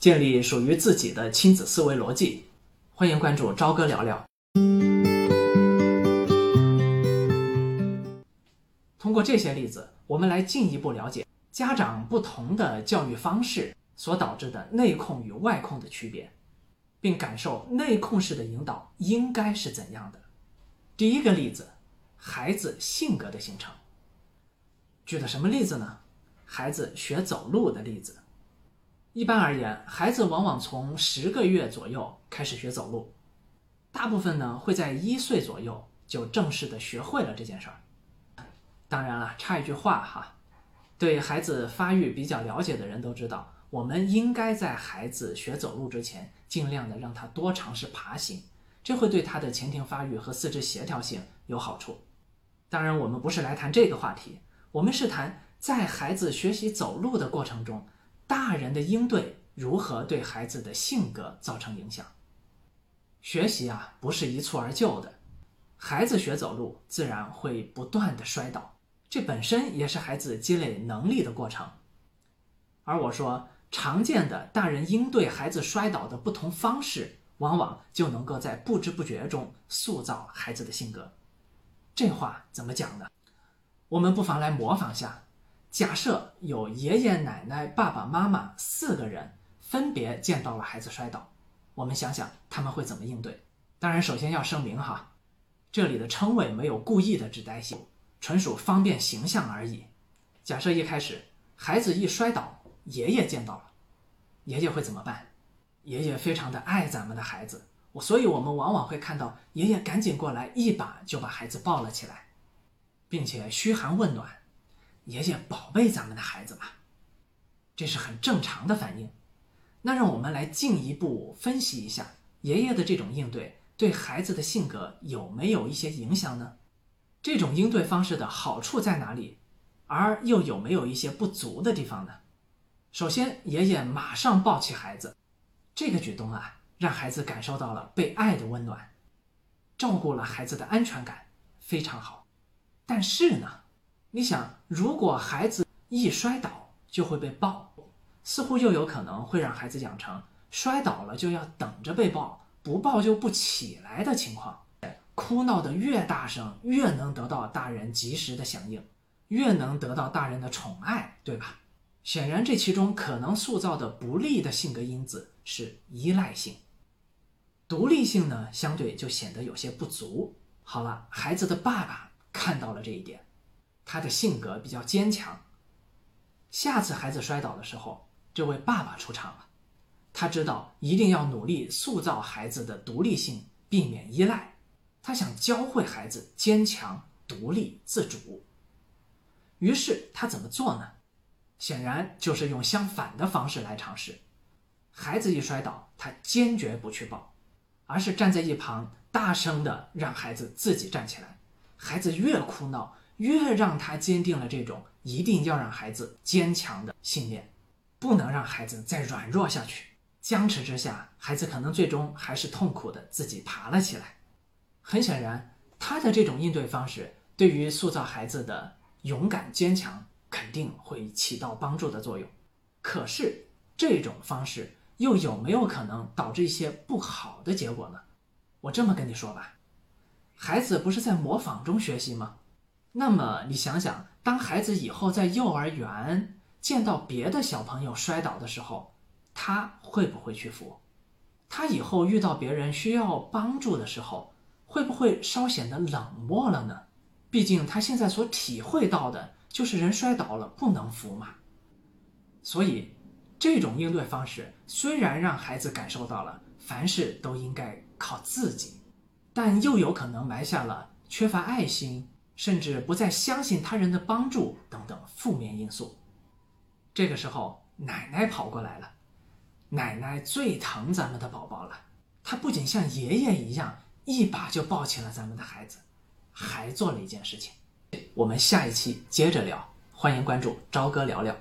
建立属于自己的亲子思维逻辑。欢迎关注朝哥聊聊。通过这些例子，我们来进一步了解家长不同的教育方式所导致的内控与外控的区别，并感受内控式的引导应该是怎样的。第一个例子，孩子性格的形成。举的什么例子呢？孩子学走路的例子。一般而言，孩子往往从十个月左右开始学走路，大部分呢会在一岁左右就正式的学会了这件事儿。当然了，插一句话哈，对孩子发育比较了解的人都知道，我们应该在孩子学走路之前，尽量的让他多尝试爬行。这会对他的前庭发育和四肢协调性有好处。当然，我们不是来谈这个话题，我们是谈在孩子学习走路的过程中，大人的应对如何对孩子的性格造成影响。学习啊，不是一蹴而就的，孩子学走路自然会不断的摔倒，这本身也是孩子积累能力的过程。而我说，常见的大人应对孩子摔倒的不同方式。往往就能够在不知不觉中塑造孩子的性格。这话怎么讲呢？我们不妨来模仿下：假设有爷爷奶奶、爸爸妈妈四个人分别见到了孩子摔倒，我们想想他们会怎么应对？当然，首先要声明哈，这里的称谓没有故意的指代性，纯属方便形象而已。假设一开始孩子一摔倒，爷爷见到了，爷爷会怎么办？爷爷非常的爱咱们的孩子，我所以，我们往往会看到爷爷赶紧过来，一把就把孩子抱了起来，并且嘘寒问暖，爷爷宝贝咱们的孩子嘛，这是很正常的反应。那让我们来进一步分析一下，爷爷的这种应对对孩子的性格有没有一些影响呢？这种应对方式的好处在哪里，而又有没有一些不足的地方呢？首先，爷爷马上抱起孩子。这个举动啊，让孩子感受到了被爱的温暖，照顾了孩子的安全感，非常好。但是呢，你想，如果孩子一摔倒就会被抱，似乎又有可能会让孩子养成摔倒了就要等着被抱，不抱就不起来的情况。哭闹的越大声，越能得到大人及时的响应，越能得到大人的宠爱，对吧？显然，这其中可能塑造的不利的性格因子是依赖性，独立性呢，相对就显得有些不足。好了，孩子的爸爸看到了这一点，他的性格比较坚强。下次孩子摔倒的时候，这位爸爸出场了，他知道一定要努力塑造孩子的独立性，避免依赖。他想教会孩子坚强、独立、自主。于是他怎么做呢？显然就是用相反的方式来尝试。孩子一摔倒，他坚决不去抱，而是站在一旁，大声的让孩子自己站起来。孩子越哭闹，越让他坚定了这种一定要让孩子坚强的信念，不能让孩子再软弱下去。僵持之下，孩子可能最终还是痛苦的自己爬了起来。很显然，他的这种应对方式对于塑造孩子的勇敢坚强。肯定会起到帮助的作用，可是这种方式又有没有可能导致一些不好的结果呢？我这么跟你说吧，孩子不是在模仿中学习吗？那么你想想，当孩子以后在幼儿园见到别的小朋友摔倒的时候，他会不会去扶？他以后遇到别人需要帮助的时候，会不会稍显得冷漠了呢？毕竟他现在所体会到的。就是人摔倒了不能扶嘛，所以这种应对方式虽然让孩子感受到了凡事都应该靠自己，但又有可能埋下了缺乏爱心，甚至不再相信他人的帮助等等负面因素。这个时候，奶奶跑过来了，奶奶最疼咱们的宝宝了，她不仅像爷爷一样一把就抱起了咱们的孩子，还做了一件事情。我们下一期接着聊，欢迎关注朝哥聊聊。